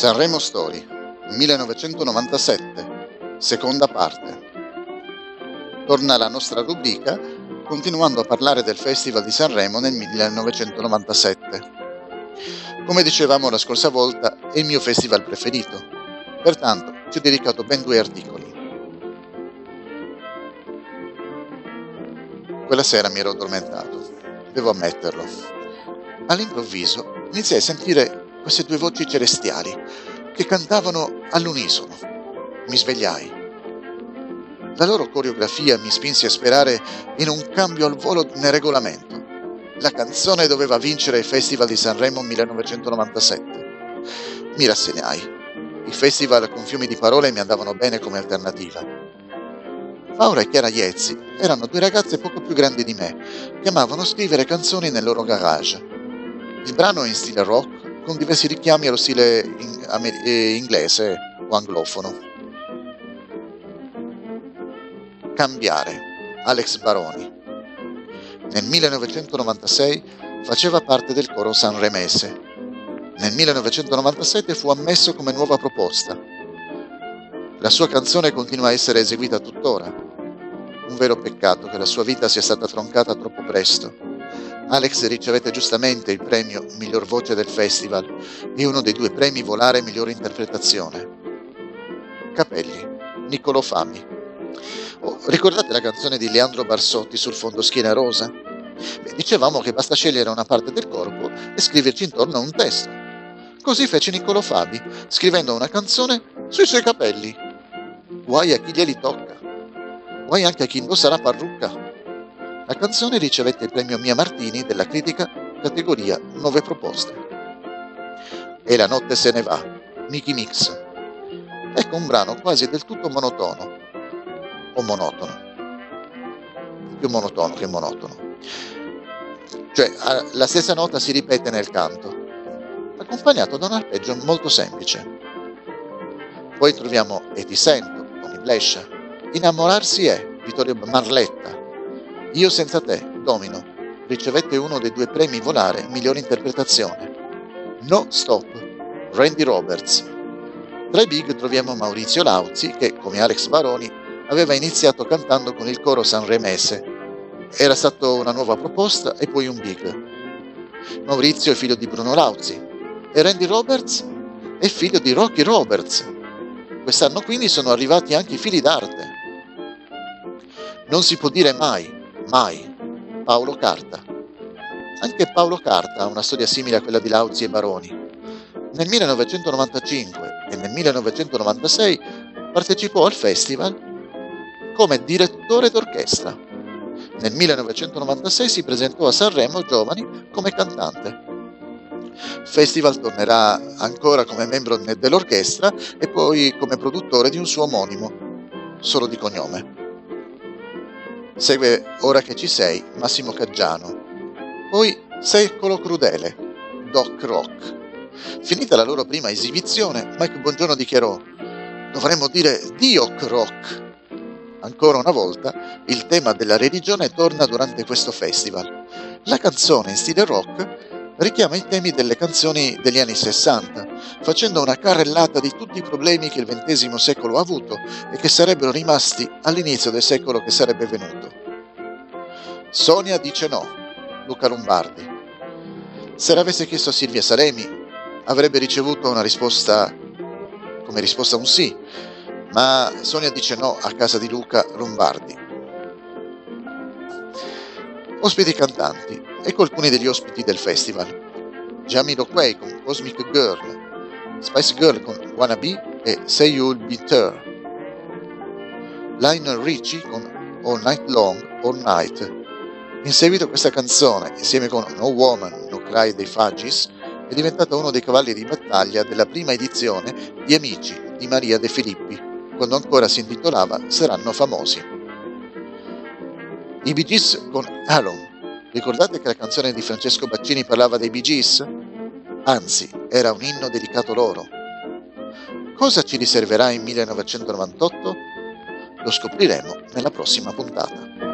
Sanremo Story 1997, seconda parte. Torna la nostra rubrica continuando a parlare del Festival di Sanremo nel 1997. Come dicevamo la scorsa volta, è il mio festival preferito, pertanto ci ho dedicato ben due articoli. Quella sera mi ero addormentato, devo ammetterlo. All'improvviso iniziai a sentire queste due voci celestiali che cantavano all'unisono. Mi svegliai. La loro coreografia mi spinse a sperare in un cambio al volo nel regolamento. La canzone doveva vincere il Festival di Sanremo 1997. Mi rassegnai. I festival con fiumi di parole mi andavano bene come alternativa. Paola e Chiara Iezzi erano due ragazze poco più grandi di me che amavano scrivere canzoni nel loro garage. Il brano in stile rock con diversi richiami allo stile in, amer- eh, inglese o anglofono. Cambiare. Alex Baroni. Nel 1996 faceva parte del coro sanremese. Nel 1997 fu ammesso come nuova proposta. La sua canzone continua a essere eseguita tuttora. Un vero peccato che la sua vita sia stata troncata troppo presto Alex ricevette giustamente il premio Miglior Voce del Festival e uno dei due premi Volare Miglior Interpretazione. Capelli, Niccolò Fami. Oh, ricordate la canzone di Leandro Barsotti sul fondo schiena rosa? Beh, dicevamo che basta scegliere una parte del corpo e scriverci intorno un testo. Così fece Niccolò Fabi, scrivendo una canzone sui suoi capelli. Guai a chi glieli tocca. Guai anche a chi indossa la parrucca. La canzone ricevette il premio Mia Martini della critica categoria Nuove proposte. E la notte se ne va, Mickey Mix. Ecco un brano quasi del tutto monotono, o monotono, più monotono che monotono. Cioè la stessa nota si ripete nel canto, accompagnato da un arpeggio molto semplice. Poi troviamo E ti sento, con Blescia. Innamorarsi è, Vittorio Marletta, io senza te, Domino, ricevette uno dei due premi Volare miglior interpretazione. No Stop, Randy Roberts. Tra i big troviamo Maurizio Lauzi che, come Alex Baroni, aveva iniziato cantando con il coro sanremese. Era stata una nuova proposta e poi un big. Maurizio è figlio di Bruno Lauzi e Randy Roberts è figlio di Rocky Roberts. Quest'anno quindi sono arrivati anche i figli d'arte. Non si può dire mai Mai. Paolo Carta. Anche Paolo Carta ha una storia simile a quella di Lauzi e Baroni. Nel 1995 e nel 1996 partecipò al festival come direttore d'orchestra. Nel 1996 si presentò a Sanremo Giovani come cantante. Festival tornerà ancora come membro dell'orchestra e poi come produttore di un suo omonimo, solo di cognome. Segue Ora che ci sei, Massimo Caggiano. Poi Secolo Crudele, Doc Rock. Finita la loro prima esibizione, Mike Bongiorno dichiarò dovremmo dire Dioc Rock. Ancora una volta, il tema della religione torna durante questo festival. La canzone in stile rock richiama i temi delle canzoni degli anni 60, facendo una carrellata di tutti i problemi che il XX secolo ha avuto e che sarebbero rimasti all'inizio del secolo che sarebbe venuto. Sonia dice no, Luca Lombardi. Se l'avesse chiesto a Silvia Salemi, avrebbe ricevuto una risposta come risposta un sì, ma Sonia dice no a casa di Luca Lombardi. Ospiti cantanti, ecco alcuni degli ospiti del festival. Jamilo Quay con Cosmic Girl, Spice Girl con Wanna Be e Say You'll Be There, Lionel Richie con All Night Long, All Night. In seguito questa canzone, insieme con No Woman, No Cry dei Fagis, è diventata uno dei cavalli di battaglia della prima edizione di Amici di Maria De Filippi, quando ancora si intitolava Saranno famosi. I Bee Gees con Alon. Ricordate che la canzone di Francesco Baccini parlava dei Bee Gees? Anzi, era un inno dedicato loro. Cosa ci riserverà in 1998? Lo scopriremo nella prossima puntata.